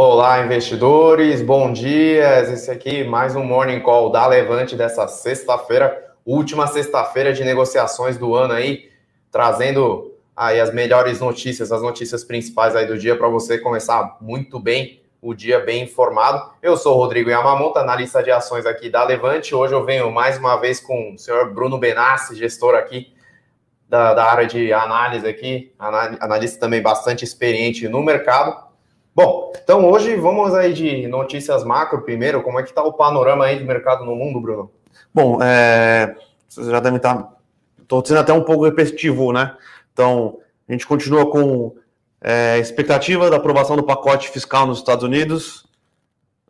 Olá, investidores, bom dia. Esse aqui mais um Morning Call da Levante dessa sexta-feira, última sexta-feira de negociações do ano aí, trazendo aí as melhores notícias, as notícias principais aí do dia para você começar muito bem o dia bem informado. Eu sou o Rodrigo Yamamoto, analista de ações aqui da Levante. Hoje eu venho mais uma vez com o senhor Bruno Benassi, gestor aqui da, da área de análise aqui, analista também bastante experiente no mercado. Bom, então hoje vamos aí de notícias macro primeiro. Como é que está o panorama aí do mercado no mundo, Bruno? Bom, é, vocês já devem estar. Estou sendo até um pouco repetitivo, né? Então, a gente continua com é, expectativa da aprovação do pacote fiscal nos Estados Unidos.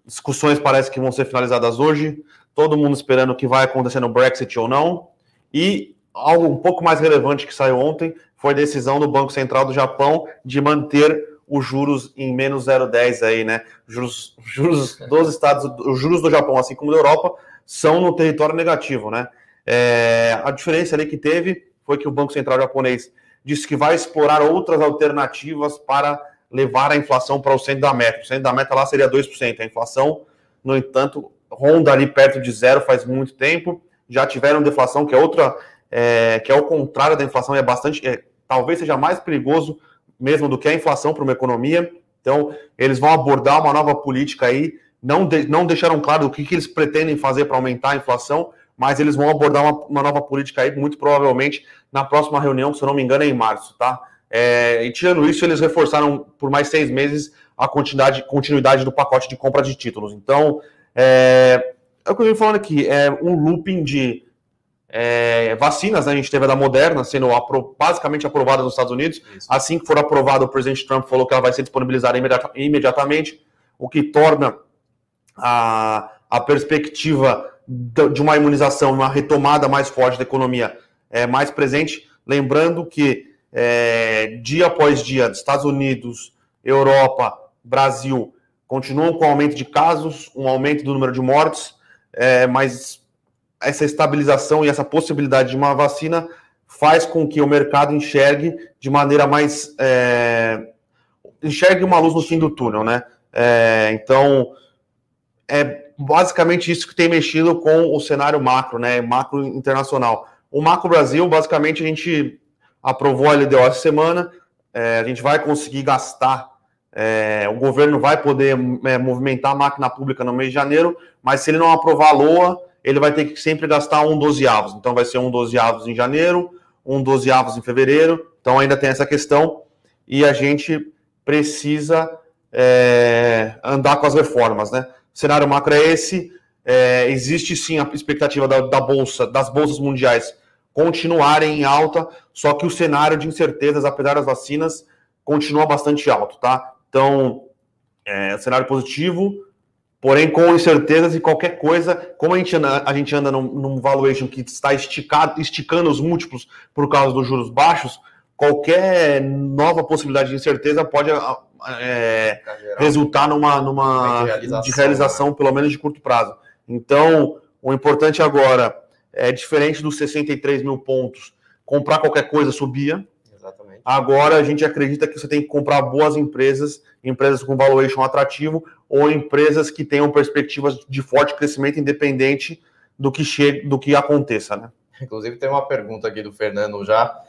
Discussões parece que vão ser finalizadas hoje. Todo mundo esperando o que vai acontecer no Brexit ou não. E algo um pouco mais relevante que saiu ontem foi a decisão do Banco Central do Japão de manter os juros em menos 0,10 aí, né? Juros, juros dos Estados, os juros do Japão, assim como da Europa, são no território negativo, né? É, a diferença ali que teve foi que o Banco Central japonês disse que vai explorar outras alternativas para levar a inflação para o centro da meta. O centro da meta lá seria 2%. A inflação, no entanto, ronda ali perto de zero faz muito tempo. Já tiveram deflação, que é outra, é, que é o contrário da inflação, é bastante, é, talvez seja mais perigoso mesmo do que a inflação para uma economia. Então, eles vão abordar uma nova política aí. Não, de, não deixaram claro o que, que eles pretendem fazer para aumentar a inflação, mas eles vão abordar uma, uma, nova política aí, muito provavelmente na próxima reunião, se eu não me engano, é em março, tá? É, e tirando isso, eles reforçaram por mais seis meses a continuidade, continuidade do pacote de compra de títulos. Então, é, é o que eu venho falando aqui, é um looping de é, vacinas, né? A gente teve a da Moderna sendo apro basicamente aprovada nos Estados Unidos. Isso. Assim que for aprovada, o presidente Trump falou que ela vai ser disponibilizada imediata imediatamente, o que torna a, a perspectiva de uma imunização, uma retomada mais forte da economia é, mais presente. Lembrando que é, dia após dia, Estados Unidos, Europa, Brasil continuam com aumento de casos, um aumento do número de mortes, é, mas essa estabilização e essa possibilidade de uma vacina faz com que o mercado enxergue de maneira mais. É, enxergue uma luz no fim do túnel, né? É, então, é basicamente isso que tem mexido com o cenário macro, né? Macro internacional. O Macro Brasil, basicamente, a gente aprovou a LDO essa semana, é, a gente vai conseguir gastar. É, o governo vai poder é, movimentar a máquina pública no mês de janeiro, mas se ele não aprovar a LOA, ele vai ter que sempre gastar um dozeavos. Então vai ser um dozeavos em janeiro, um dozeavos em fevereiro. Então ainda tem essa questão e a gente precisa é, andar com as reformas, né? O cenário macro é esse. É, existe sim a expectativa da, da, bolsa, das bolsas mundiais continuarem em alta, só que o cenário de incertezas, apesar das vacinas, continua bastante alto, tá? Então, é, cenário positivo, Porém, com incertezas e qualquer coisa, como a gente anda, a gente anda num, num valuation que está esticado, esticando os múltiplos por causa dos juros baixos, qualquer nova possibilidade de incerteza pode é, resultar numa, numa realização, de realização né? pelo menos de curto prazo. Então, o importante agora é diferente dos 63 mil pontos, comprar qualquer coisa subia, Exatamente. Agora a gente acredita que você tem que comprar boas empresas, empresas com valuation atrativo ou empresas que tenham perspectivas de forte crescimento independente do que chegue, do que aconteça, né? Inclusive tem uma pergunta aqui do Fernando já,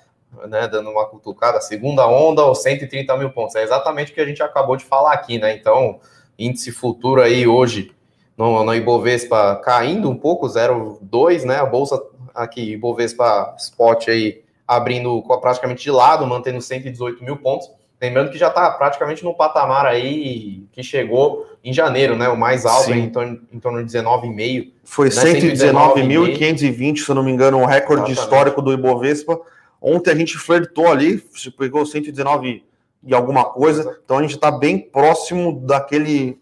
né, dando uma cutucada, segunda onda ou 130 mil pontos. É exatamente o que a gente acabou de falar aqui, né? Então, índice futuro aí hoje no, no Ibovespa caindo um pouco, 0,2, né? A bolsa aqui, Ibovespa Spot aí abrindo praticamente de lado, mantendo 118 mil pontos. Lembrando que já está praticamente no patamar aí que chegou em janeiro, né? O mais alto em torno, em torno de 19,5. Foi né? 119.520, se eu não me engano, um recorde Exatamente. histórico do Ibovespa. Ontem a gente flertou ali, pegou 119 e alguma coisa, então a gente está bem próximo daquele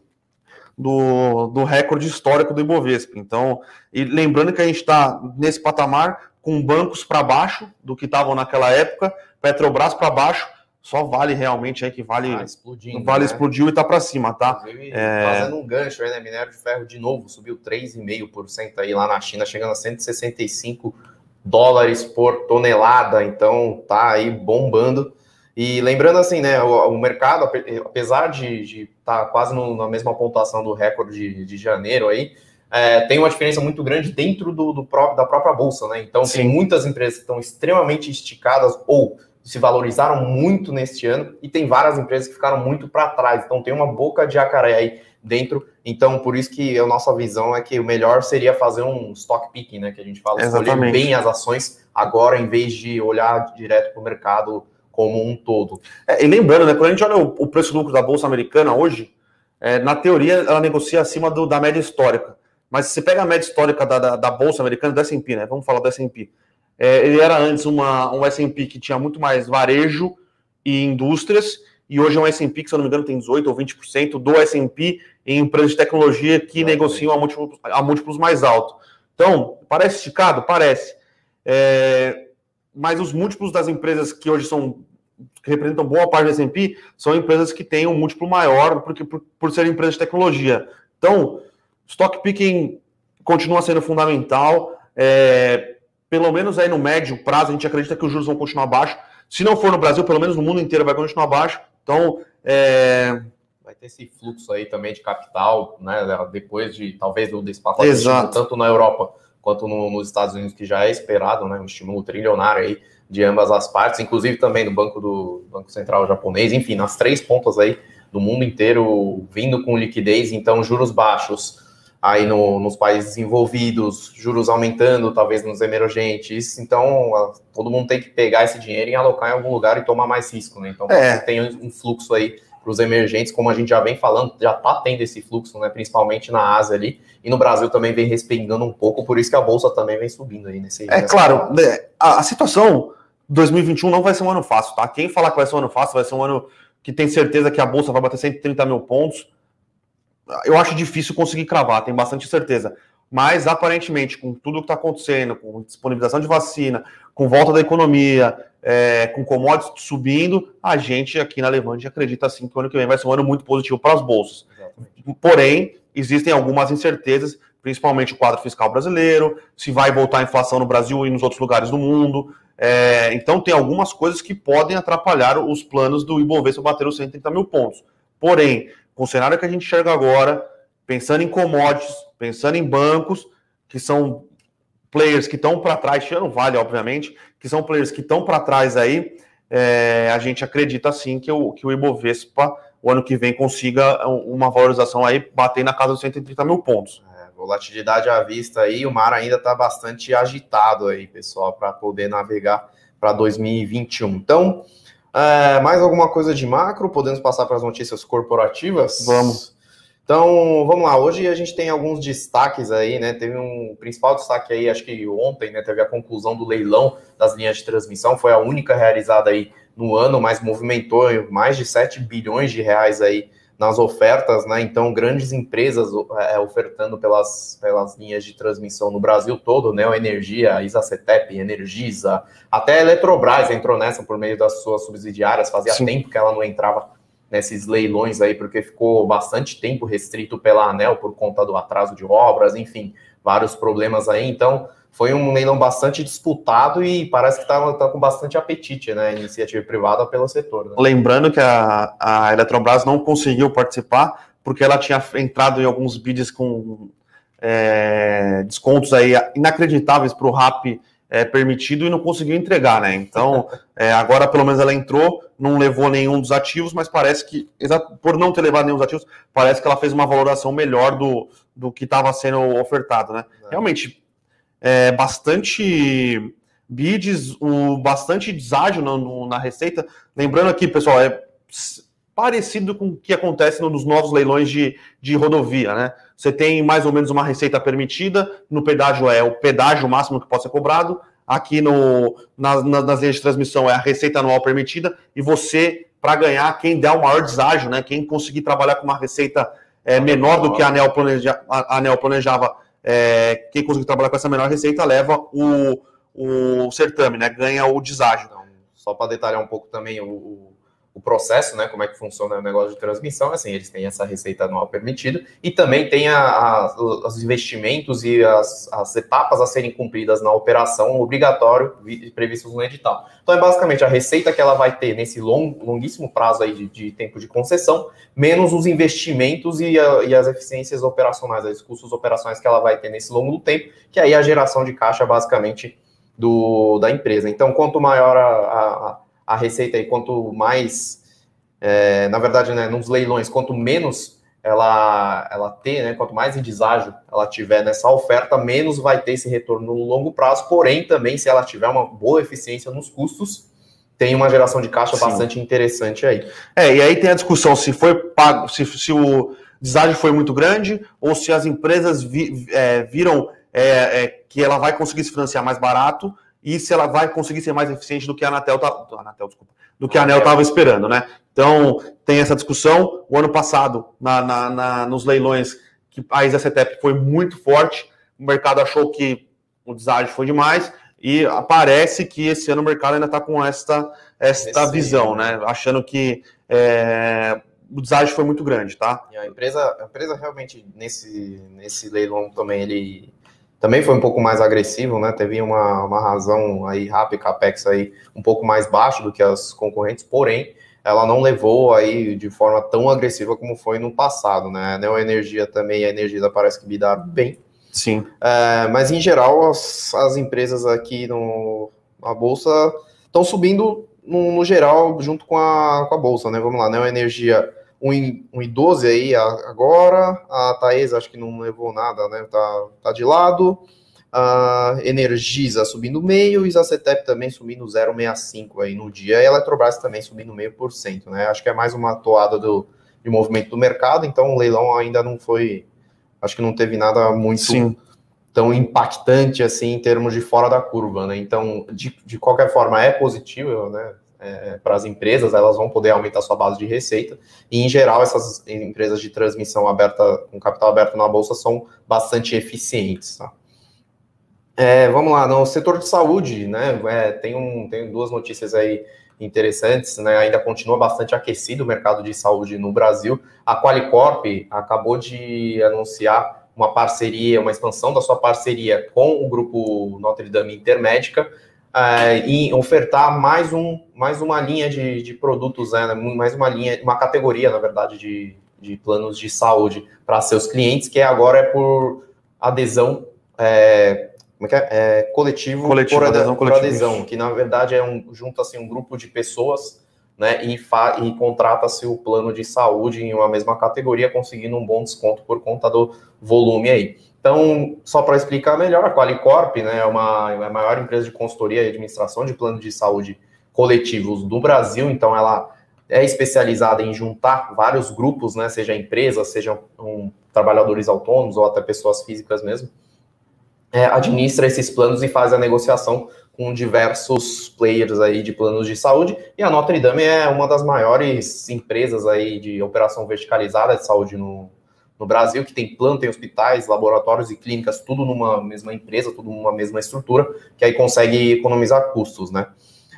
do, do recorde histórico do Ibovespa. Então, e lembrando que a gente está nesse patamar com bancos para baixo do que estavam naquela época, Petrobras para baixo, só vale realmente aí que vale ah, explodindo, vale né? explodiu e está para cima, tá? É... Fazendo um gancho aí, né? Minério de ferro de novo subiu 3,5% aí lá na China, chegando a 165 dólares por tonelada, então tá aí bombando. E lembrando assim, né, o, o mercado, apesar de estar tá quase no, na mesma pontuação do recorde de, de janeiro aí, é, tem uma diferença muito grande dentro do, do próprio, da própria bolsa, né? Então Sim. tem muitas empresas que estão extremamente esticadas ou se valorizaram muito neste ano e tem várias empresas que ficaram muito para trás. Então tem uma boca de jacaré aí dentro. Então por isso que a nossa visão é que o melhor seria fazer um stock picking, né? Que a gente fala, Exatamente. escolher bem as ações agora em vez de olhar direto para o mercado como um todo. É, e lembrando, né? Quando a gente olha o, o preço lucro da bolsa americana hoje, é, na teoria ela negocia acima do, da média histórica. Mas se você pega a média histórica da, da, da bolsa americana, do S&P, né? Vamos falar do S&P. É, ele era antes uma, um S&P que tinha muito mais varejo e indústrias, e hoje é um S&P que, se eu não me engano, tem 18% ou 20% do S&P em empresas de tecnologia que negociam a múltiplos, a múltiplos mais altos. Então, parece esticado? Parece. É, mas os múltiplos das empresas que hoje são que representam boa parte do S&P são empresas que têm um múltiplo maior porque, por, por serem empresas de tecnologia. Então, stock picking continua sendo fundamental. É, pelo menos aí no médio prazo, a gente acredita que os juros vão continuar baixos. Se não for no Brasil, pelo menos no mundo inteiro vai continuar baixo. Então, é... vai ter esse fluxo aí também de capital, né? Depois de talvez do desse pacote Exato. tanto na Europa quanto no, nos Estados Unidos, que já é esperado, né? Um estímulo trilionário aí de ambas as partes, inclusive também do Banco do Banco Central japonês, enfim, nas três pontas aí do mundo inteiro vindo com liquidez, então juros baixos aí no, nos países desenvolvidos, juros aumentando, talvez nos emergentes. Então, todo mundo tem que pegar esse dinheiro e alocar em algum lugar e tomar mais risco, né? Então, é. tem um fluxo aí para os emergentes, como a gente já vem falando, já está tendo esse fluxo, né? Principalmente na Ásia ali, e no Brasil também vem respingando um pouco, por isso que a bolsa também vem subindo aí nesse. É claro, né, a, a situação 2021 não vai ser um ano fácil, tá? Quem falar que vai ser um ano fácil, vai ser um ano que tem certeza que a bolsa vai bater 130 mil pontos eu acho difícil conseguir cravar, tenho bastante certeza. Mas, aparentemente, com tudo que está acontecendo, com disponibilização de vacina, com volta da economia, é, com commodities subindo, a gente aqui na Levante acredita assim que o ano que vem vai ser um ano muito positivo para as bolsas. Exatamente. Porém, existem algumas incertezas, principalmente o quadro fiscal brasileiro, se vai voltar a inflação no Brasil e nos outros lugares do mundo. É, então, tem algumas coisas que podem atrapalhar os planos do Ibovespa bater os 130 mil pontos. Porém, com o cenário que a gente enxerga agora, pensando em commodities, pensando em bancos, que são players que estão para trás, tirando Vale, obviamente, que são players que estão para trás aí, é, a gente acredita sim que o, que o Ibovespa, o ano que vem, consiga uma valorização aí, bater na casa dos 130 mil pontos. É, volatilidade à vista aí, o mar ainda está bastante agitado aí, pessoal, para poder navegar para 2021. Então, é, mais alguma coisa de macro? Podemos passar para as notícias corporativas? Vamos. Então, vamos lá. Hoje a gente tem alguns destaques aí, né? Teve um principal destaque aí, acho que ontem, né? Teve a conclusão do leilão das linhas de transmissão. Foi a única realizada aí no ano, mas movimentou mais de 7 bilhões de reais aí nas ofertas, né? Então, grandes empresas é, ofertando pelas, pelas linhas de transmissão no Brasil todo, né? A Energia, a Isacetep, Energisa, até a Eletrobras entrou nessa por meio das suas subsidiárias. Fazia Sim. tempo que ela não entrava nesses leilões aí, porque ficou bastante tempo restrito pela ANEL por conta do atraso de obras, enfim, vários problemas aí. Então, foi um leilão bastante disputado e parece que está tá com bastante apetite, né? Iniciativa privada pelo setor. Né? Lembrando que a, a Eletrobras não conseguiu participar porque ela tinha entrado em alguns bids com é, descontos aí inacreditáveis para o RAP é, permitido e não conseguiu entregar, né? Então, é, agora pelo menos ela entrou, não levou nenhum dos ativos, mas parece que, por não ter levado nenhum dos ativos, parece que ela fez uma valoração melhor do, do que estava sendo ofertado, né? É. Realmente, é, bastante bids, o, bastante deságio no, na receita. Lembrando aqui, pessoal, é parecido com o que acontece nos novos leilões de, de rodovia, né? Você tem mais ou menos uma receita permitida, no pedágio é o pedágio máximo que pode ser cobrado, aqui no, na, na, nas linhas de transmissão é a receita anual permitida, e você, para ganhar, quem der o maior deságio, né? Quem conseguir trabalhar com uma receita é, menor do que a ANEL, planeja, a ANEL planejava é, quem conseguir trabalhar com essa menor receita leva o, o certame, né? Ganha o deságio. Então, só para detalhar um pouco também, o, o processo, né, como é que funciona o negócio de transmissão, assim, eles têm essa receita anual permitida e também tem a, a, os investimentos e as, as, etapas a serem cumpridas na operação obrigatório previstos no edital. Então, é basicamente a receita que ela vai ter nesse long, longuíssimo prazo aí de, de tempo de concessão, menos os investimentos e, a, e, as eficiências operacionais, os custos operacionais que ela vai ter nesse longo tempo, que aí é a geração de caixa, basicamente, do, da empresa. Então, quanto maior a a receita aí, quanto mais, é, na verdade, né, nos leilões, quanto menos ela, ela ter, né, quanto mais em deságio ela tiver nessa oferta, menos vai ter esse retorno no longo prazo, porém, também, se ela tiver uma boa eficiência nos custos, tem uma geração de caixa Sim. bastante interessante aí. É, e aí tem a discussão se foi pago, se, se o deságio foi muito grande, ou se as empresas vi, é, viram é, é, que ela vai conseguir se financiar mais barato, e se ela vai conseguir ser mais eficiente do que a Anatel, tá, Anatel desculpa, do que a Anel estava esperando, né? Então, tem essa discussão. O ano passado, na, na, na, nos leilões, que a ISA-CETEP foi muito forte, o mercado achou que o deságio foi demais, e parece que esse ano o mercado ainda está com esta, esta visão, né? Achando que é, o deságio foi muito grande, tá? E a empresa, a empresa realmente, nesse, nesse leilão também, ele também foi um pouco mais agressivo, né? Teve uma, uma razão aí, RAP Capex aí um pouco mais baixo do que as concorrentes, porém, ela não levou aí de forma tão agressiva como foi no passado, né? A Neo Energia também, a Energisa parece que lidaram bem. Sim. É, mas em geral, as, as empresas aqui no, na Bolsa estão subindo no, no, geral junto com a, com a Bolsa, né? Vamos lá, Neo Energia 1,12 aí agora. A Taesa acho que não levou nada, né? Tá, tá de lado. A Energisa subindo meio e a CETEP também subindo 0,65 aí no dia. E a Eletrobras também subindo meio por cento, né? Acho que é mais uma toada do, de movimento do mercado, então o leilão ainda não foi. Acho que não teve nada muito Sim. tão impactante assim em termos de fora da curva, né? Então, de, de qualquer forma, é positivo, né? É, para as empresas, elas vão poder aumentar sua base de receita. E, em geral, essas empresas de transmissão aberta, com capital aberto na bolsa, são bastante eficientes. Tá? É, vamos lá, no setor de saúde, né? É, tem, um, tem duas notícias aí interessantes, né? Ainda continua bastante aquecido o mercado de saúde no Brasil. A Qualicorp acabou de anunciar uma parceria, uma expansão da sua parceria com o grupo Notre Dame Intermédica uh, em ofertar mais, um, mais uma linha de, de produtos, né, mais uma linha, uma categoria, na verdade, de, de planos de saúde para seus clientes, que agora é por adesão é, como é, é? é coletivo, coletivo, por, adesão, por adesão, que na verdade é um junta assim um grupo de pessoas, né, e, e contrata-se o plano de saúde em uma mesma categoria, conseguindo um bom desconto por conta do volume aí. Então, só para explicar melhor, a Qualicorp né, é, uma, é a maior empresa de consultoria e administração de planos de saúde coletivos do Brasil, então ela é especializada em juntar vários grupos, né, seja empresas, sejam um, trabalhadores autônomos ou até pessoas físicas mesmo, é, administra esses planos e faz a negociação com diversos players aí de planos de saúde, e a Notre Dame é uma das maiores empresas aí de operação verticalizada de saúde no, no Brasil, que tem planta em hospitais, laboratórios e clínicas, tudo numa mesma empresa, tudo numa mesma estrutura, que aí consegue economizar custos, né?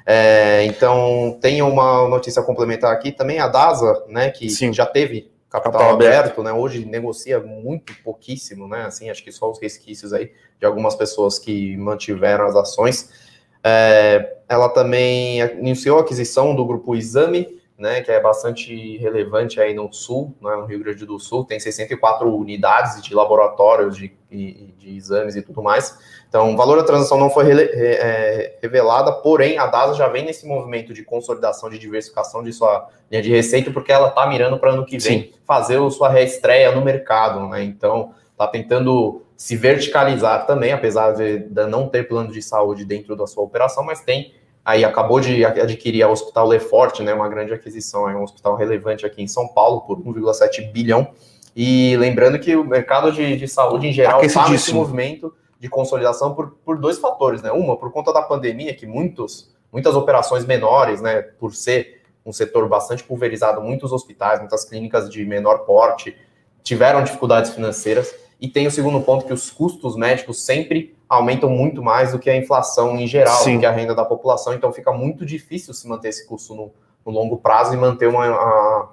É, então, tem uma notícia complementar aqui também, a DASA, né, que Sim. já teve capital, capital aberto, aberto, né, hoje negocia muito pouquíssimo, né, assim, acho que só os resquícios aí de algumas pessoas que mantiveram as ações. É, ela também iniciou a aquisição do grupo Exame, né, que é bastante relevante aí no sul, né, no Rio Grande do Sul, tem 64 unidades de laboratórios de, de, de exames e tudo mais. Então, o valor da transação não foi re, é, revelada, porém, a DASA já vem nesse movimento de consolidação, de diversificação de sua linha de receita, porque ela está mirando para ano que vem Sim. fazer a sua reestreia no mercado, né? Então, está tentando se verticalizar também, apesar de, de não ter plano de saúde dentro da sua operação, mas tem aí acabou de adquirir o Hospital Lefort, né, uma grande aquisição, é um hospital relevante aqui em São Paulo por 1,7 bilhão. E lembrando que o mercado de, de saúde em geral está nesse movimento de consolidação por, por dois fatores, né? Uma, por conta da pandemia, que muitos, muitas operações menores, né, por ser um setor bastante pulverizado, muitos hospitais, muitas clínicas de menor porte tiveram dificuldades financeiras. E tem o segundo ponto que os custos médicos sempre aumentam muito mais do que a inflação em geral, Sim. do que a renda da população, então fica muito difícil se manter esse custo no, no longo prazo e manter uma,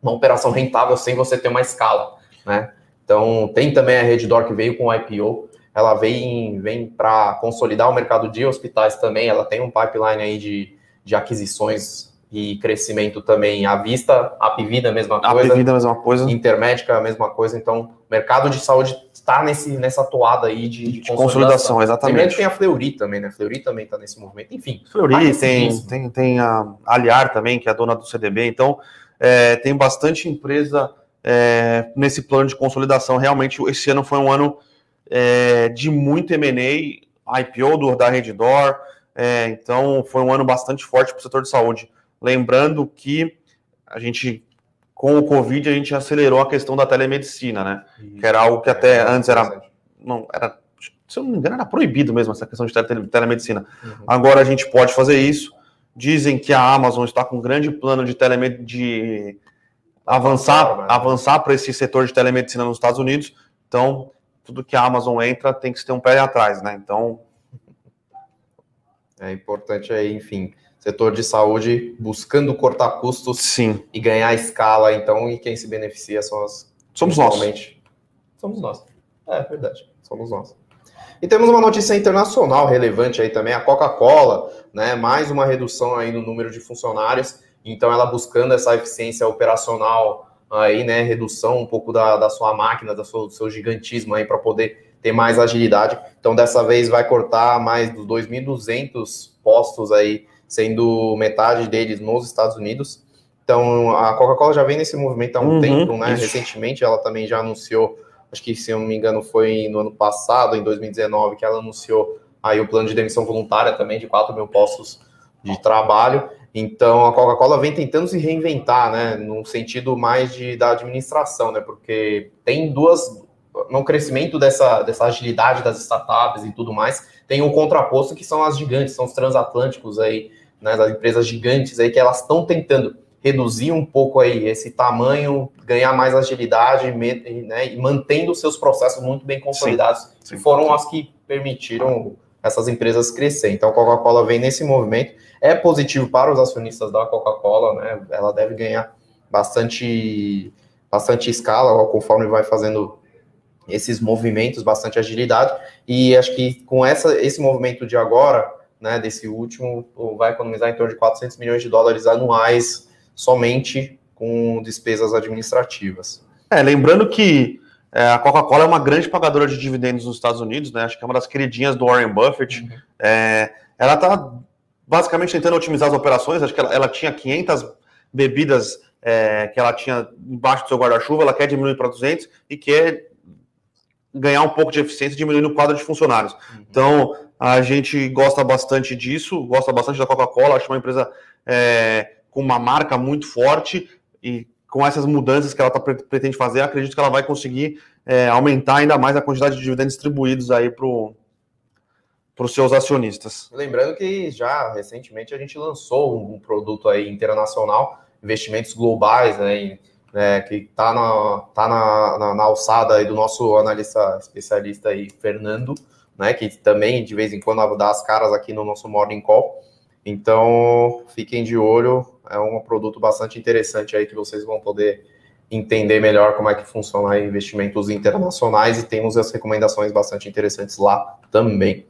uma operação rentável sem você ter uma escala, né? Então, tem também a Reddor que veio com o IPO, ela vem, vem para consolidar o mercado de hospitais também, ela tem um pipeline aí de, de aquisições e crescimento também à vista, a Pivida a mesma coisa, a Pivida a mesma coisa, Intermédica a mesma coisa, então o mercado de saúde está nessa toada aí de, de, de consolidação. consolidação. exatamente. Tem a Fleury também, né? A Fleury também está nesse movimento, enfim. Fleury, tem, tem, tem a Aliar também, que é a dona do CDB, então é, tem bastante empresa é, nesse plano de consolidação. Realmente, esse ano foi um ano é, de muito M&A, IPO do, da Reddor, é, então foi um ano bastante forte para o setor de saúde. Lembrando que a gente, com o Covid, a gente acelerou a questão da telemedicina, né? Isso. Que era algo que até é, antes era, não, era, se eu não me engano, era proibido mesmo essa questão de tele, telemedicina. Uhum. Agora a gente pode fazer isso. Dizem que a Amazon está com um grande plano de telemedicina, de avançar, avançar para esse setor de telemedicina nos Estados Unidos. Então, tudo que a Amazon entra tem que ter um pé atrás, né? Então. É importante aí, enfim, setor de saúde buscando cortar custos Sim. e ganhar escala, então, e quem se beneficia são as. Somos nós. Somos nós. É verdade, somos nós. E temos uma notícia internacional relevante aí também, a Coca-Cola, né? Mais uma redução aí no número de funcionários, então ela buscando essa eficiência operacional aí, né? Redução um pouco da, da sua máquina, da sua, do seu gigantismo aí para poder ter mais agilidade. Então, dessa vez vai cortar mais dos 2.200 postos aí sendo metade deles nos Estados Unidos. Então, a Coca-Cola já vem nesse movimento há um uhum, tempo, né? Isso. Recentemente, ela também já anunciou, acho que se eu não me engano foi no ano passado, em 2019, que ela anunciou aí o plano de demissão voluntária também de 4 mil postos de trabalho. Então, a Coca-Cola vem tentando se reinventar, né? No sentido mais de, da administração, né? Porque tem duas. No crescimento dessa, dessa agilidade das startups e tudo mais, tem um contraposto que são as gigantes, são os transatlânticos aí, né, das empresas gigantes aí que elas estão tentando reduzir um pouco aí esse tamanho, ganhar mais agilidade, né, e mantendo seus processos muito bem consolidados, sim, sim, foram sim. as que permitiram essas empresas crescer. Então, a Coca-Cola vem nesse movimento. É positivo para os acionistas da Coca-Cola, né? Ela deve ganhar bastante, bastante escala conforme vai fazendo esses movimentos, bastante agilidade. E acho que com essa, esse movimento de agora, né, desse último, vai economizar em torno de 400 milhões de dólares anuais somente com despesas administrativas. É, lembrando que é, a Coca-Cola é uma grande pagadora de dividendos nos Estados Unidos, né? Acho que é uma das queridinhas do Warren Buffett. Uhum. É, ela está basicamente tentando otimizar as operações. Acho que ela, ela tinha 500 bebidas é, que ela tinha embaixo do seu guarda-chuva, ela quer diminuir para 200 e quer ganhar um pouco de eficiência diminuindo o quadro de funcionários. Uhum. Então, a gente gosta bastante disso, gosta bastante da Coca-Cola, acho uma empresa é, com uma marca muito forte e com essas mudanças que ela tá, pretende fazer, acredito que ela vai conseguir é, aumentar ainda mais a quantidade de dividendos distribuídos aí para os seus acionistas. Lembrando que já recentemente a gente lançou um produto aí internacional, investimentos globais, né, né, que está na, tá na, na, na, alçada do nosso analista especialista aí, Fernando, né, que também de vez em quando dá as caras aqui no nosso Morning Call. Então, fiquem de olho, é um produto bastante interessante aí que vocês vão poder entender melhor como é que funciona investimentos internacionais e temos as recomendações bastante interessantes lá também.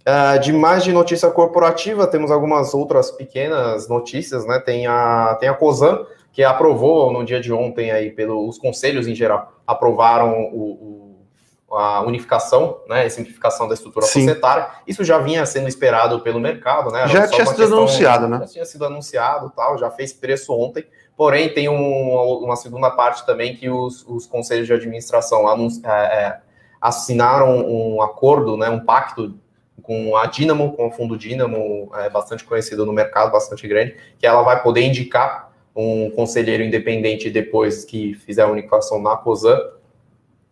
Uh, de mais de notícia corporativa, temos algumas outras pequenas notícias, né? Tem a, tem a COSAN, que aprovou no dia de ontem aí pelos conselhos em geral aprovaram o, o, a unificação, né, a simplificação da estrutura Sim. societária. Isso já vinha sendo esperado pelo mercado, né? Já tinha sido questão, anunciado, né? Já tinha sido anunciado, tal, já fez preço ontem. Porém, tem um, uma segunda parte também que os, os conselhos de administração é, é, assinaram um acordo, né, um pacto com a Dynamo, com o fundo Dynamo, é bastante conhecido no mercado, bastante grande, que ela vai poder indicar um conselheiro independente depois que fizer a unificação na COSAN.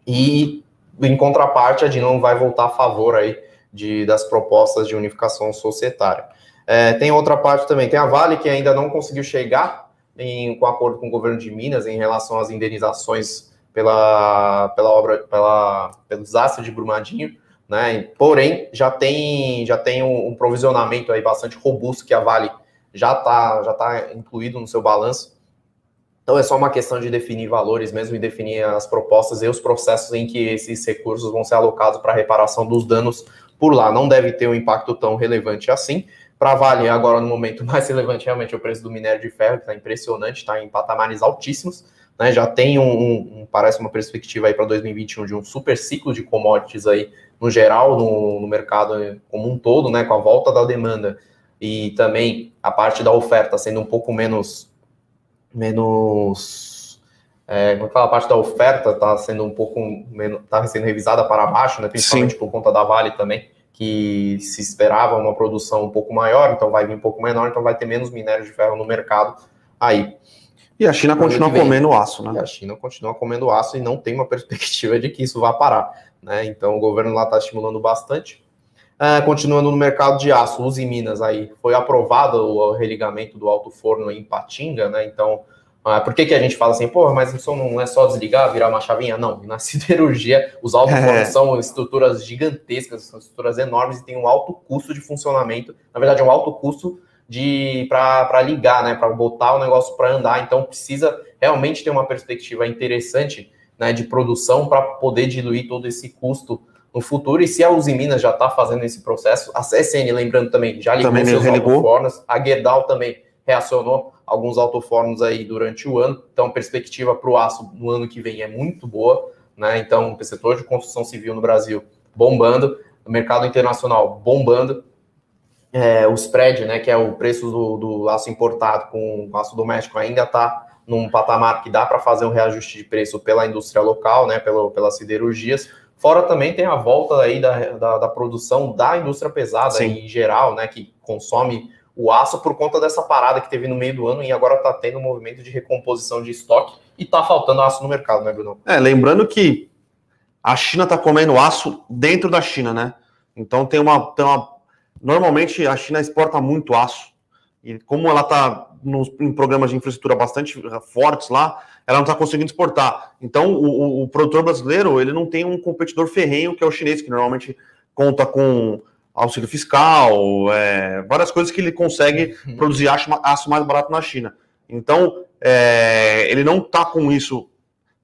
E, em contraparte, a DIN vai votar a favor aí de, das propostas de unificação societária. É, tem outra parte também, tem a Vale, que ainda não conseguiu chegar em, com acordo com o governo de Minas em relação às indenizações pela, pela obra, pela, pelo desastre de Brumadinho, né? Porém, já tem, já tem um, um provisionamento aí bastante robusto que a Vale já está já tá incluído no seu balanço. Então é só uma questão de definir valores mesmo e definir as propostas e os processos em que esses recursos vão ser alocados para reparação dos danos por lá. Não deve ter um impacto tão relevante assim. Para avaliar agora no momento mais relevante realmente é o preço do minério de ferro, que está impressionante, está em patamares altíssimos. Né, já tem um, um, parece uma perspectiva aí para 2021 de um super ciclo de commodities aí no geral no, no mercado como um todo, né, com a volta da demanda e também a parte da oferta sendo um pouco menos menos. É, como é fala, a parte da oferta está sendo um pouco menos. está sendo revisada para baixo, né? Principalmente Sim. por conta da Vale também, que se esperava uma produção um pouco maior, então vai vir um pouco menor, então vai ter menos minério de ferro no mercado aí. E a China continua comendo aço, né? E a China continua comendo aço e não tem uma perspectiva de que isso vá parar. Né? Então o governo lá está estimulando bastante. Uh, continuando no mercado de aço, Uzi Minas aí, foi aprovado o religamento do alto forno em Patinga, né? Então, uh, por que, que a gente fala assim, pô, mas isso não é só desligar, virar uma chavinha? Não, na siderurgia, os altos fornos é. são estruturas gigantescas, são estruturas enormes e tem um alto custo de funcionamento. Na verdade, é um alto custo de para ligar, né? Para botar o negócio para andar. Então, precisa realmente ter uma perspectiva interessante né, de produção para poder diluir todo esse custo no futuro. E se a Uzi Minas já está fazendo esse processo, a CSN, lembrando também, já ligou também seus autofornos, a Gerdau também reacionou alguns autofornos aí durante o ano. Então, a perspectiva para o aço no ano que vem é muito boa. Né? Então, o setor de construção civil no Brasil bombando, o mercado internacional bombando. É, o spread, né, que é o preço do, do aço importado com o aço doméstico, ainda está num patamar que dá para fazer um reajuste de preço pela indústria local, né, pelo, pelas siderurgias. Fora também tem a volta aí da, da, da produção da indústria pesada Sim. em geral, né, que consome o aço por conta dessa parada que teve no meio do ano e agora está tendo um movimento de recomposição de estoque e está faltando aço no mercado, né, Bruno? É, lembrando que a China está comendo aço dentro da China, né? Então tem uma, tem uma. Normalmente a China exporta muito aço. E como ela está em programas de infraestrutura bastante fortes lá, ela não está conseguindo exportar. Então, o, o, produtor brasileiro ele não tem um competidor ferrenho que é o chinês, que normalmente conta com auxílio fiscal, é, várias coisas que ele consegue uhum. produzir aço, aço, mais barato na China. Então, é, ele não está com isso,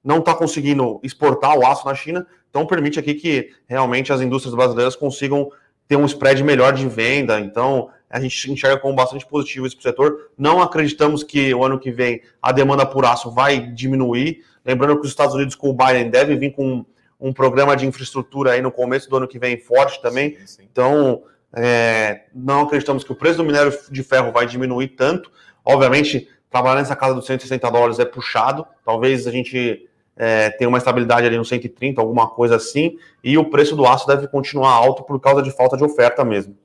não está conseguindo exportar o aço na China, então permite aqui que realmente as indústrias brasileiras consigam ter um spread melhor de venda. Então, a gente enxerga como bastante positivo esse setor. Não acreditamos que o ano que vem a demanda por aço vai diminuir. Lembrando que os Estados Unidos com o Biden devem vir com um programa de infraestrutura aí no começo do ano que vem forte também. Sim, sim. Então, é, não acreditamos que o preço do minério de ferro vai diminuir tanto. Obviamente, trabalhar nessa casa dos 160 dólares é puxado. Talvez a gente é, tenha uma estabilidade ali no 130, alguma coisa assim. E o preço do aço deve continuar alto por causa de falta de oferta mesmo.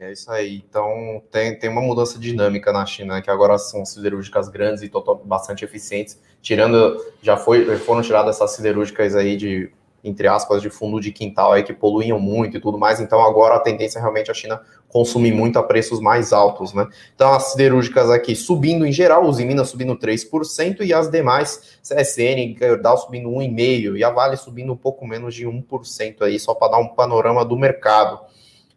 É isso aí. Então, tem, tem uma mudança dinâmica na China, né, que agora são siderúrgicas grandes e bastante eficientes. Tirando, já foi, foram tiradas essas siderúrgicas aí de, entre aspas, de fundo de quintal aí que poluíam muito e tudo mais. Então, agora a tendência é realmente a China consumir muito a preços mais altos, né? Então, as siderúrgicas aqui subindo em geral, os Minas subindo 3% e as demais, CSN, Gerdau subindo 1,5% e a Vale subindo um pouco menos de 1% aí, só para dar um panorama do mercado.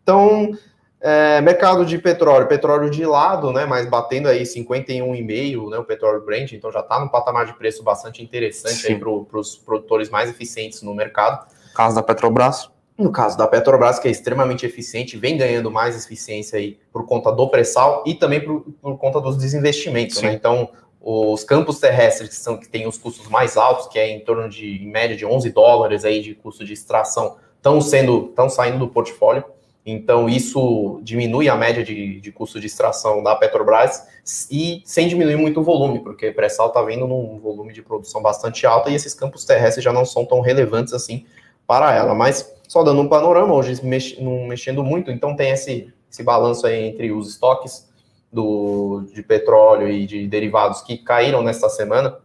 Então, é, mercado de petróleo, petróleo de lado, né? Mas batendo aí 51,5, né? O petróleo Brent, então já está num patamar de preço bastante interessante aí para os produtores mais eficientes no mercado. No caso da Petrobras. No caso da Petrobras, que é extremamente eficiente, vem ganhando mais eficiência aí por conta do pré-sal e também por, por conta dos desinvestimentos, né? Então, os campos terrestres que são que têm os custos mais altos, que é em torno de em média de 11 dólares aí de custo de extração, estão sendo estão saindo do portfólio. Então, isso diminui a média de, de custo de extração da Petrobras e sem diminuir muito o volume, porque o pré-sal está vindo num volume de produção bastante alto e esses campos terrestres já não são tão relevantes assim para ela. Mas, só dando um panorama, hoje mex, não mexendo muito, então tem esse, esse balanço aí entre os estoques do, de petróleo e de derivados que caíram nesta semana,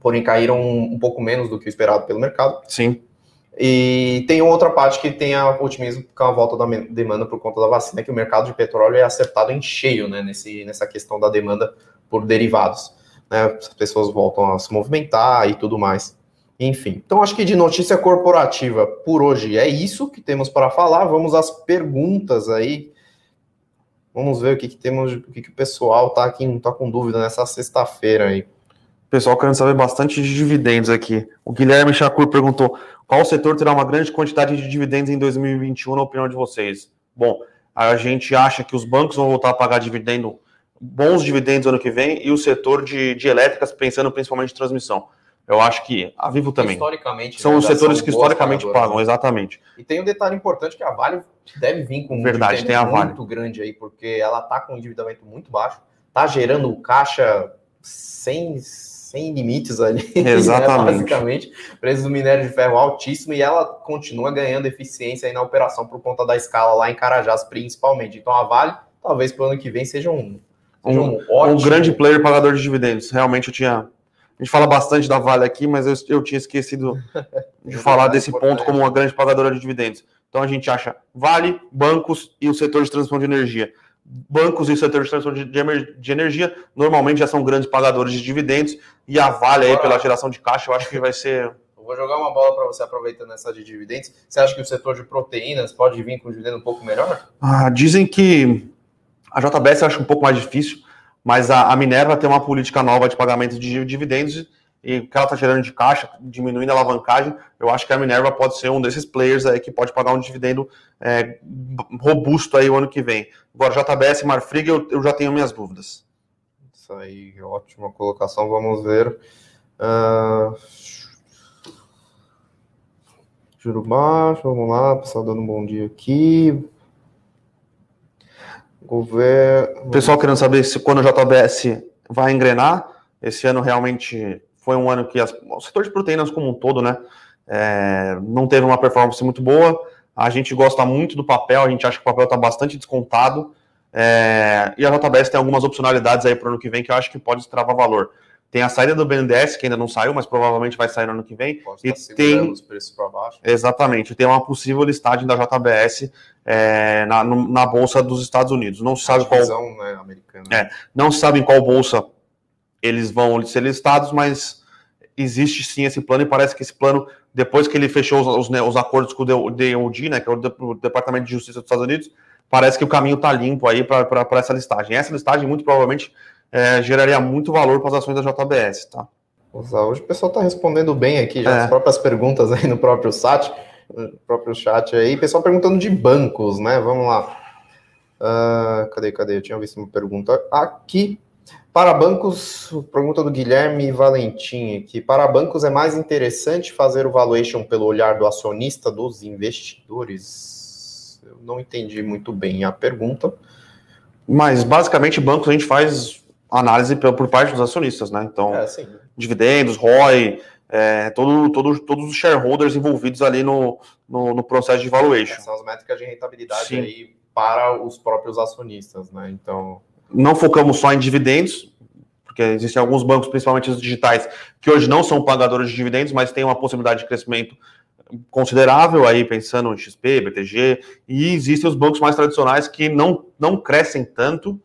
porém caíram um, um pouco menos do que o esperado pelo mercado. Sim. E tem outra parte que tem a otimismo com a volta da demanda por conta da vacina, que o mercado de petróleo é acertado em cheio né, nesse, nessa questão da demanda por derivados. Né, as pessoas voltam a se movimentar e tudo mais. Enfim, então acho que de notícia corporativa por hoje é isso que temos para falar. Vamos às perguntas aí. Vamos ver o que, que temos, o que, que o pessoal tá aqui, tá com dúvida nessa sexta-feira aí. Pessoal querendo saber bastante de dividendos aqui. O Guilherme Chacur perguntou: qual setor terá uma grande quantidade de dividendos em 2021, na opinião de vocês? Bom, a gente acha que os bancos vão voltar a pagar dividendo, bons dividendos ano que vem, e o setor de, de elétricas, pensando principalmente em transmissão. Eu acho que a Vivo também. Historicamente, são né, os já setores são que historicamente pagam, né? exatamente. E tem um detalhe importante que a Vale deve vir com um Verdade, tem a Vale. muito grande aí, porque ela tá com um endividamento muito baixo, tá gerando caixa sem, sem limites ali, né, Exatamente. basicamente. Preço do minério de ferro altíssimo e ela continua ganhando eficiência aí na operação por conta da escala lá em Carajás, principalmente. Então a Vale, talvez para o ano que vem, seja um, seja um, Um ótimo... grande player pagador de dividendos. Realmente eu tinha. A gente fala bastante da Vale aqui, mas eu, eu tinha esquecido de falar desse ponto como uma grande pagadora de dividendos. Então a gente acha Vale, bancos e o setor de transmissão de energia. Bancos e setor de de, energia normalmente já são grandes pagadores de dividendos e a Vale aí pela geração de caixa eu acho que vai ser Eu vou jogar uma bola para você aproveitando essa de dividendos. Você acha que o setor de proteínas pode vir com um dividendo um pouco melhor? Ah, dizem que a JBS eu acho um pouco mais difícil, mas a, a Minerva tem uma política nova de pagamento de dividendos e o que ela está gerando de caixa, diminuindo a alavancagem, eu acho que a Minerva pode ser um desses players aí que pode pagar um dividendo é, robusto aí o ano que vem. Agora, JBS Marfrig, eu, eu já tenho minhas dúvidas. Isso aí, ótima colocação. Vamos ver. Ah, Juro baixo, vamos lá. Pessoal dando um bom dia aqui. Governo. O pessoal querendo saber se quando a JBS vai engrenar, esse ano realmente foi um ano que as- o setor de proteínas como um todo, né, é, não teve uma performance muito boa. A gente gosta muito do papel, a gente acha que o papel está bastante descontado. é, e a JBS tem algumas opcionalidades aí para o ano que vem que eu acho que pode destravar valor. Tem a saída do BNDES, que ainda não saiu, mas provavelmente vai sair no ano que vem. Pode e tem- os preços para baixo. Exatamente, tem uma possível listagem da JBS é, na, no- na Bolsa dos Estados Unidos. Não se sabe qual né, americana. É. Não se sabe em qual bolsa eles vão ser listados, mas existe sim esse plano e parece que esse plano, depois que ele fechou os, os, né, os acordos com o DOD, né, que é o, De- o Departamento de Justiça dos Estados Unidos, parece que o caminho está limpo aí para essa listagem. Essa listagem, muito provavelmente, é, geraria muito valor para as ações da JBS, tá? Hoje o pessoal está respondendo bem aqui, já É. as próprias perguntas aí no próprio site, no próprio chat aí. Pessoal perguntando de bancos, né? Vamos lá. Ah, cadê, cadê? Eu tinha visto uma pergunta aqui. Para bancos, pergunta do Guilherme Valentim aqui. Para bancos é mais interessante fazer o valuation pelo olhar do acionista dos investidores? Eu não entendi muito bem a pergunta. Mas, basicamente, bancos a gente faz análise por, parte dos acionistas, né? Então, É, dividendos, ROI, é, todo, todo, todos os shareholders envolvidos ali no, no, no processo de valuation. São as métricas de rentabilidade Sim. aí para os próprios acionistas, né? Então, não focamos só em dividendos, porque existem alguns bancos, principalmente os digitais, que hoje não são pagadores de dividendos, mas têm uma possibilidade de crescimento considerável aí, pensando em XP, BTG, e existem os bancos mais tradicionais que não, não crescem tanto,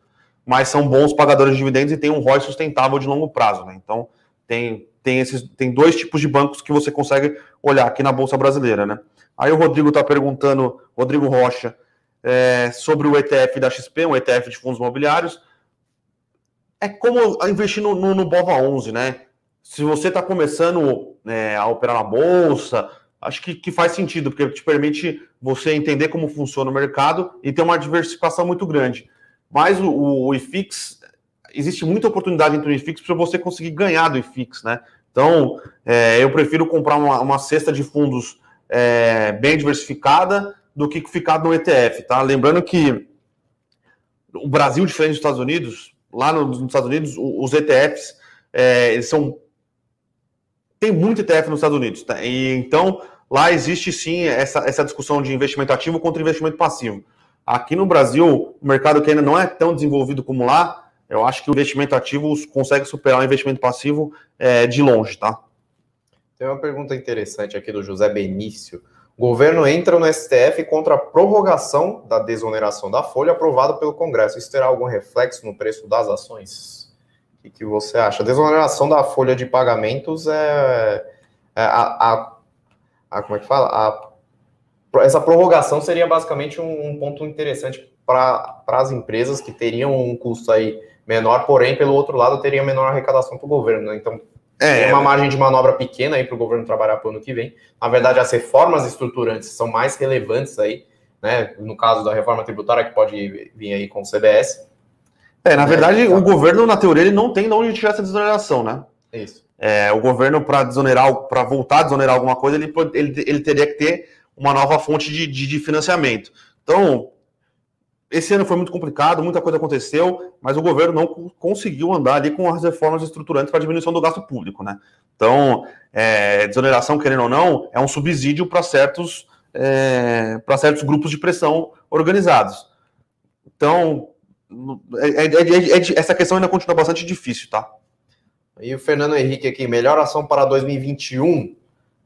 mas são bons pagadores de dividendos e têm um ROI sustentável de longo prazo, né? Então, tem, tem, esses, tem dois tipos de bancos que você consegue olhar aqui na Bolsa Brasileira, né? Aí o Rodrigo está perguntando, Rodrigo Rocha, é, sobre o ETF da XP, um ETF de fundos imobiliários. É como investir no, no, no BOVA 11, né? Se você está começando é, a operar na bolsa, acho que, que faz sentido, porque te permite você entender como funciona o mercado e ter uma diversificação muito grande. Mas o, o, IFIX, existe muita oportunidade entre o IFIX para você conseguir ganhar do IFIX, né? Então, é, eu prefiro comprar uma, uma cesta de fundos é, bem diversificada do que ficar no ETF, tá? Lembrando que o Brasil, diferente dos Estados Unidos, lá nos Estados Unidos, os ETFs, é, eles são... Tem muito ETF nos Estados Unidos, tá? E, então, lá existe sim essa, essa discussão de investimento ativo contra investimento passivo. Aqui no Brasil, o mercado que ainda não é tão desenvolvido como lá, eu acho que o investimento ativo consegue superar o investimento passivo é, de longe, tá? Tem uma pergunta interessante aqui do José Benício. O governo entra no STF contra a prorrogação da desoneração da folha aprovada pelo Congresso. Isso terá algum reflexo no preço das ações? O que, você acha? A desoneração da folha de pagamentos é, é a, a, a, como é que fala? A, essa prorrogação seria basicamente um, um ponto interessante para as empresas que teriam um custo aí menor, porém, pelo outro lado, teria menor arrecadação para o governo. Né? Então, é, uma margem de manobra pequena aí para o governo trabalhar para o ano que vem. Na verdade, as reformas estruturantes são mais relevantes aí, né? No caso da reforma tributária, que pode vir aí com o CBS. É, na verdade, é, o governo, na teoria, ele não tem de onde tirar essa desoneração, né? Isso. É, o governo, para desonerar, para voltar a desonerar alguma coisa, ele, ele, ele teria que ter uma nova fonte de, de, de financiamento. Então, esse ano foi muito complicado, muita coisa aconteceu, mas o governo não conseguiu andar ali com as reformas estruturantes para diminuição do gasto público, né? Então, é, desoneração, querendo ou não, é um subsídio para certos, é, para certos grupos de pressão organizados. Então, é, é, é, é essa questão ainda continua bastante difícil, tá? E o Fernando Henrique aqui, melhor ação para 2021?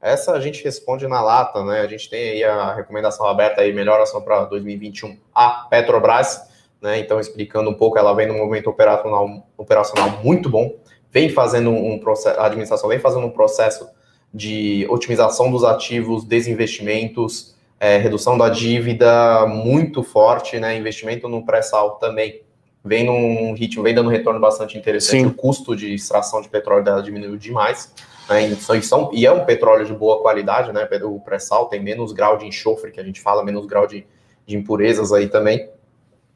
Essa a gente responde na lata, né? A gente tem aí a recomendação aberta aí, melhor ação para 2021, a Petrobras, né? Então, explicando um pouco, ela vem num momento operacional, operacional muito bom, vem fazendo um processo, a administração vem fazendo um processo de otimização dos ativos, desinvestimentos, é, redução da dívida muito forte, né? Investimento no pré-sal também vem num ritmo, vem dando um retorno bastante interessante. Sim. O custo de extração de petróleo dela diminuiu demais. Né? E, são, e é um petróleo de boa qualidade, né? O pré-sal tem menos grau de enxofre, que a gente fala, menos grau de, de impurezas aí também.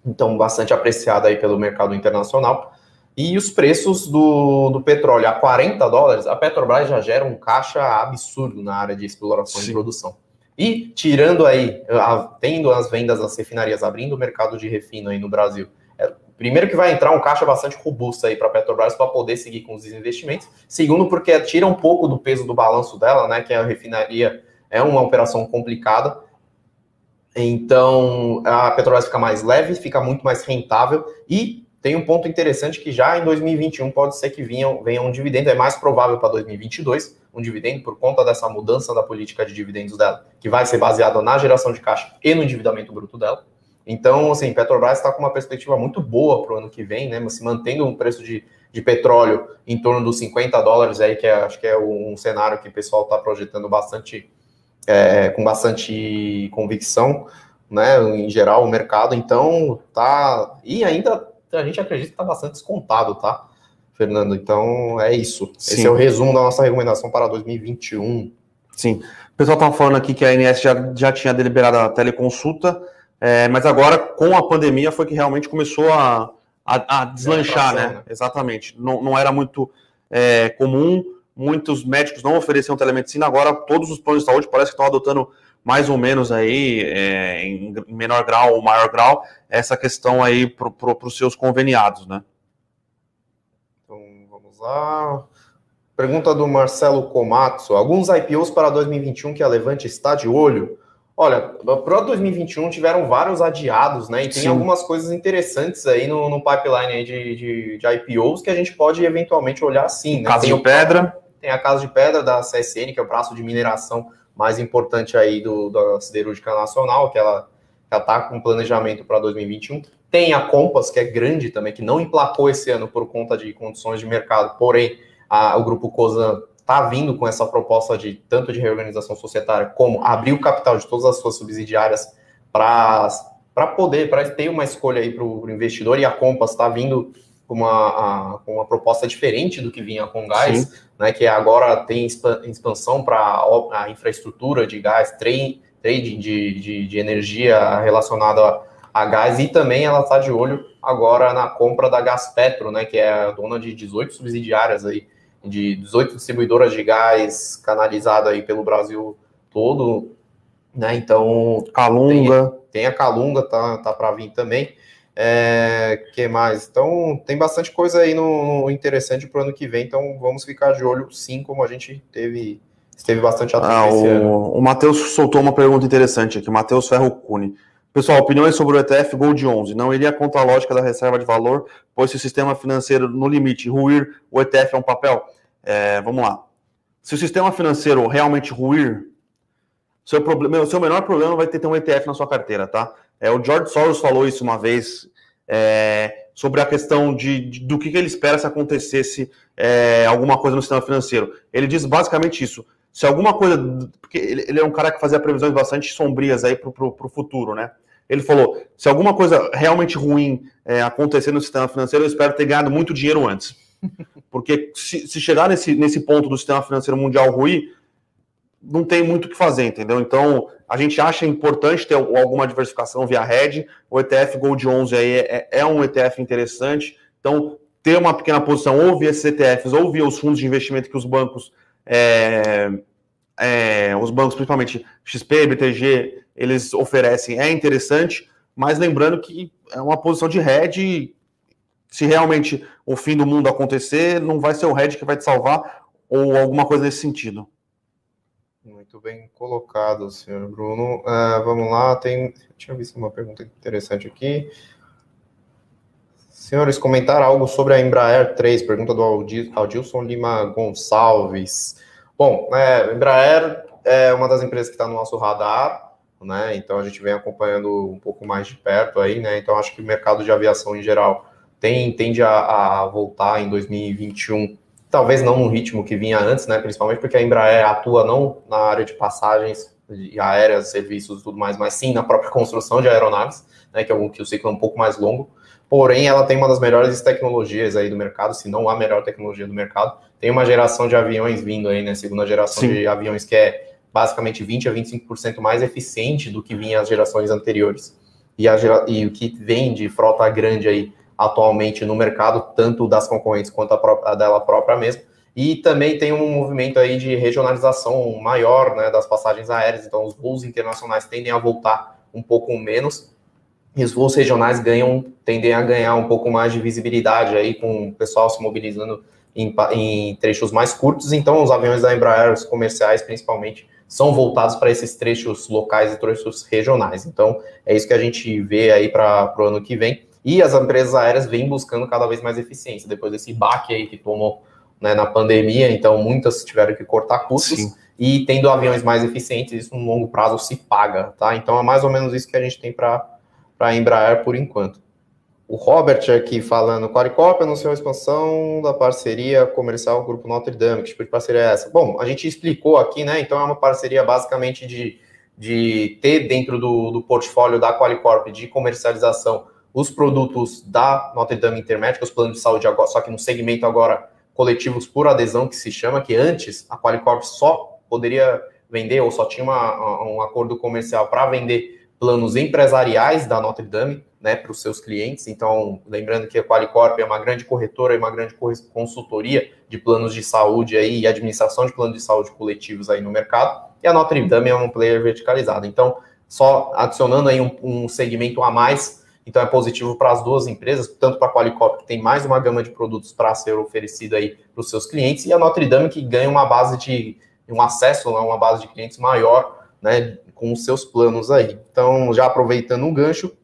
Então, bastante apreciado aí pelo mercado internacional. E os preços do, do petróleo a 40 dólares, a Petrobras já gera um caixa absurdo na área de exploração Sim. e produção. E tirando aí, tendo as vendas das refinarias, abrindo o mercado de refino aí no Brasil, Primeiro que vai entrar um caixa bastante robusto aí para a Petrobras para poder seguir com os investimentos. Segundo, porque tira um pouco do peso do balanço dela, né? Que a refinaria é uma operação complicada. Então a Petrobras fica mais leve, fica muito mais rentável e tem um ponto interessante que já em 2021 pode ser que venha, venha um dividendo, é mais provável para 2022 um dividendo por conta dessa mudança da política de dividendos dela, que vai ser baseada na geração de caixa e no endividamento bruto dela. Então, assim, Petrobras está com uma perspectiva muito boa para o ano que vem, né? Se mantendo um preço de, de petróleo em torno dos 50 dólares aí, que é, acho que é um cenário que o pessoal está projetando bastante, é, com bastante convicção, né? Em geral, o mercado. Então, tá. E ainda a gente acredita que está bastante descontado, tá, Fernando? Então, é isso. Sim. Esse é o resumo da nossa recomendação para 2021. Sim. O pessoal está falando aqui que a ANS já, já tinha deliberado a teleconsulta. É, mas agora, com a pandemia, foi que realmente começou a, a, a deslanchar, né? né? Exatamente. Não, não era muito é, comum, muitos médicos não ofereciam telemedicina, agora todos os planos de saúde parece que estão adotando mais ou menos aí, é, em menor grau ou maior grau, essa questão aí para pro, os seus conveniados, né? Então, vamos lá. Pergunta do Marcelo Comatsu. Alguns IPOs para 2021 que a Levante está de olho? Olha, para 2021 tiveram vários adiados, né? E tem Sim. algumas coisas interessantes aí no, no pipeline de, de, de, IPOs que a gente pode eventualmente olhar sim. Né? Casa tem de Pedra. Tem a Casa de Pedra da CSN, que é o braço de mineração mais importante aí do, da Siderúrgica Nacional, que ela já está com planejamento para 2021. Tem a Compass, que é grande também, que não emplacou esse ano por conta de condições de mercado, porém a, o grupo COSAN está vindo com essa proposta de tanto de reorganização societária como abrir o capital de todas as suas subsidiárias para poder, para ter uma escolha aí para o investidor, e a Compass está vindo com uma, a, com uma proposta diferente do que vinha com gás, né, que agora tem expansão para a infraestrutura de gás, trading de, de, de energia relacionada a, gás, e também ela está de olho agora na compra da Gaspetro, né, que é a dona de 18 subsidiárias aí, de 18 distribuidoras de gás canalizada aí pelo Brasil todo, né? Então, Calunga, tem, tem a Calunga tá tá para vir também. É, que mais? Então, tem bastante coisa aí no, no interessante para o ano que vem, então vamos ficar de olho sim, como a gente teve esteve bastante atento ah, o, o Matheus soltou uma pergunta interessante aqui, Matheus Ferro Cune. Pessoal, opiniões sobre o ETF Gold 11. Não iria contra a lógica da reserva de valor, pois se o sistema financeiro no limite ruir, o ETF é um papel? É, vamos lá. Se o sistema financeiro realmente ruir, seu, problema, seu menor problema vai ter, ter um ETF na sua carteira, tá? É, o George Soros falou isso uma vez é, sobre a questão de, de, do que, que ele espera se acontecesse é, alguma coisa no sistema financeiro. Ele diz basicamente isso. Se alguma coisa. Porque ele, é um cara que fazia previsões bastante sombrias aí para o futuro, né? Ele falou: se alguma coisa realmente ruim é, acontecer no sistema financeiro, eu espero ter ganhado muito dinheiro antes. Porque se, se chegar nesse, nesse ponto do sistema financeiro mundial ruim, não tem muito o que fazer, entendeu? Então, a gente acha importante ter alguma diversificação via hedge. O ETF Gold 11 aí é, é um ETF interessante. Então, ter uma pequena posição ou via esses ETFs ou via os fundos de investimento que os bancos, é, é, os bancos, principalmente XP, BTG, eles oferecem, é interessante. Mas lembrando que é uma posição de hedge. Se realmente o fim do mundo acontecer, não vai ser o hedge que vai te salvar ou alguma coisa nesse sentido. Muito bem colocado, senhor Bruno. Uh, vamos lá, tem. Tinha visto uma pergunta interessante aqui. Senhores, comentar algo sobre a Embraer 3, pergunta do Aldilson Lima Gonçalves. Bom, é, Embraer é uma das empresas que está no nosso radar, né? Então a gente vem acompanhando um pouco mais de perto aí, né? Então acho que o mercado de aviação em geral tem, tende a, a voltar em 2021 talvez não no ritmo que vinha antes, né? Principalmente porque a Embraer atua não na área de passagens de aéreas, serviços e tudo mais, mas sim na própria construção de aeronaves, né? Que é um que o ciclo é um pouco mais longo. Porém, ela tem uma das melhores tecnologias aí do mercado, se não a melhor tecnologia do mercado. Tem uma geração de aviões vindo aí, né? Segunda geração sim. de aviões que é basicamente 20 a 25% mais eficiente do que vinha as gerações anteriores. E, a, e o que vem de frota grande aí atualmente no mercado, tanto das concorrentes quanto a, própria, a dela própria mesmo. E também tem um movimento aí de regionalização maior né, das passagens aéreas, então os voos internacionais tendem a voltar um pouco menos, e os voos regionais ganham, tendem a ganhar um pouco mais de visibilidade aí, com o pessoal se mobilizando em, em trechos mais curtos, então os aviões da Embraer, os comerciais principalmente, são voltados para esses trechos locais e trechos regionais. Então, é isso que a gente vê aí para o ano que vem. E as empresas aéreas vêm buscando cada vez mais eficiência, depois desse baque aí que tomou né, na pandemia, então muitas tiveram que cortar custos, Sim. e tendo aviões mais eficientes, isso no longo prazo se paga, tá? Então é mais ou menos isso que a gente tem para a Embraer por enquanto. O Robert aqui falando, Qualicorp anunciou a expansão da parceria comercial Grupo Notre Dame, que tipo de parceria é essa? Bom, a gente explicou aqui, né, então é uma parceria basicamente de, de ter dentro do, do portfólio da Qualicorp de comercialização os produtos da Notre Dame Intermédica, os planos de saúde agora, só que no segmento agora coletivos por adesão, que se chama, que antes a Qualicorp só poderia vender, ou só tinha uma, um acordo comercial para vender planos empresariais da Notre Dame, né, para os seus clientes. Então, lembrando que a Qualicorp é uma grande corretora e uma grande consultoria de planos de saúde aí, e administração de planos de saúde coletivos aí no mercado, e a Notre Dame é um player verticalizado. Então, só adicionando aí um, um segmento a mais então é positivo para as duas empresas, tanto para a Qualicop, que tem mais uma gama de produtos para ser oferecida aí para os seus clientes, e a Notre Dame, que ganha uma base de um acesso né, uma base de clientes maior, né, com os seus planos aí. Então, já aproveitando o gancho,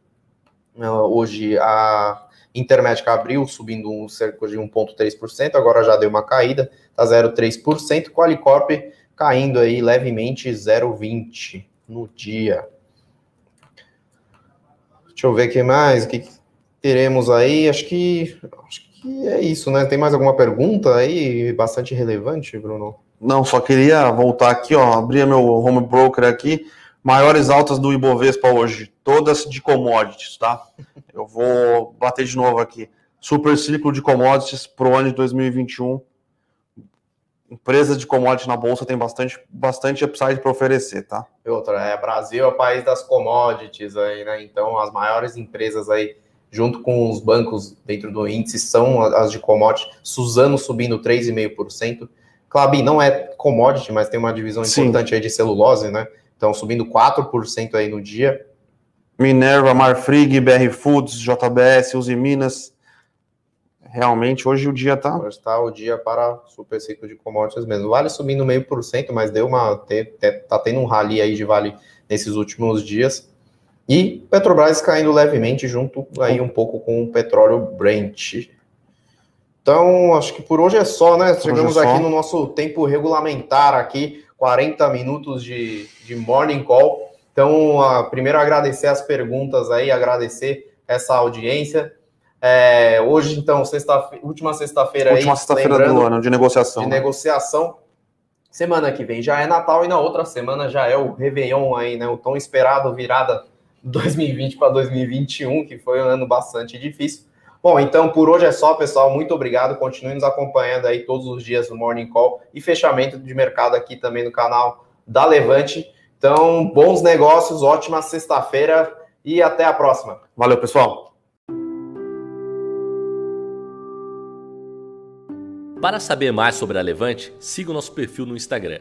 né, hoje a Intermédica abriu subindo cerca de 1,3%, agora já deu uma caída, está 0,3%, Qualicorp caindo aí levemente 0,20% no dia. Deixa eu ver o que mais, o que teremos aí. Acho que, acho que é isso, né? Tem mais alguma pergunta aí bastante relevante, Bruno? Não, só queria voltar aqui, ó, abrir meu home broker aqui. Maiores altas do Ibovespa hoje, todas de commodities, tá? Eu vou bater de novo aqui. Super ciclo de commodities para o ano de 2021 empresas de commodities na bolsa tem bastante, bastante upside para oferecer, tá? E outra, é, Brasil é o país das commodities aí, né? Então, as maiores empresas aí, junto com os bancos dentro do índice, são as de commodities. Suzano subindo 3,5%. Clabin não é commodity, mas tem uma divisão Sim. importante aí de celulose, né? Então, subindo 4% aí no dia. Minerva, Marfrig, BR Foods, JBS, Uzi Minas, realmente hoje o dia está. Hoje está o dia para super ciclo de commodities mesmo. Vale subindo meio por cento, mas deu uma. Está tendo um rally aí de vale nesses últimos dias. E Petrobras caindo levemente junto aí um pouco com o petróleo Brent. Então, acho que por hoje é só, né? Chegamos é aqui no nosso tempo regulamentar aqui, 40 minutos de, de morning call. Então, a, primeiro agradecer as perguntas aí, agradecer essa audiência. É, hoje, então, sexta última sexta-feira Última sexta-feira do ano, de negociação. De né? negociação. Semana que vem já é Natal e na outra semana já é o Réveillon aí, né? O tão esperado virada 2020 para 2021, que foi um ano bastante difícil. Bom, então por hoje é só, pessoal. Muito obrigado. Continue nos acompanhando aí todos os dias no Morning Call e fechamento de mercado aqui também no canal da Levante. Então, bons negócios, ótima sexta-feira e até a próxima. Valeu, pessoal. Para saber mais sobre a Levante, siga o nosso perfil no Instagram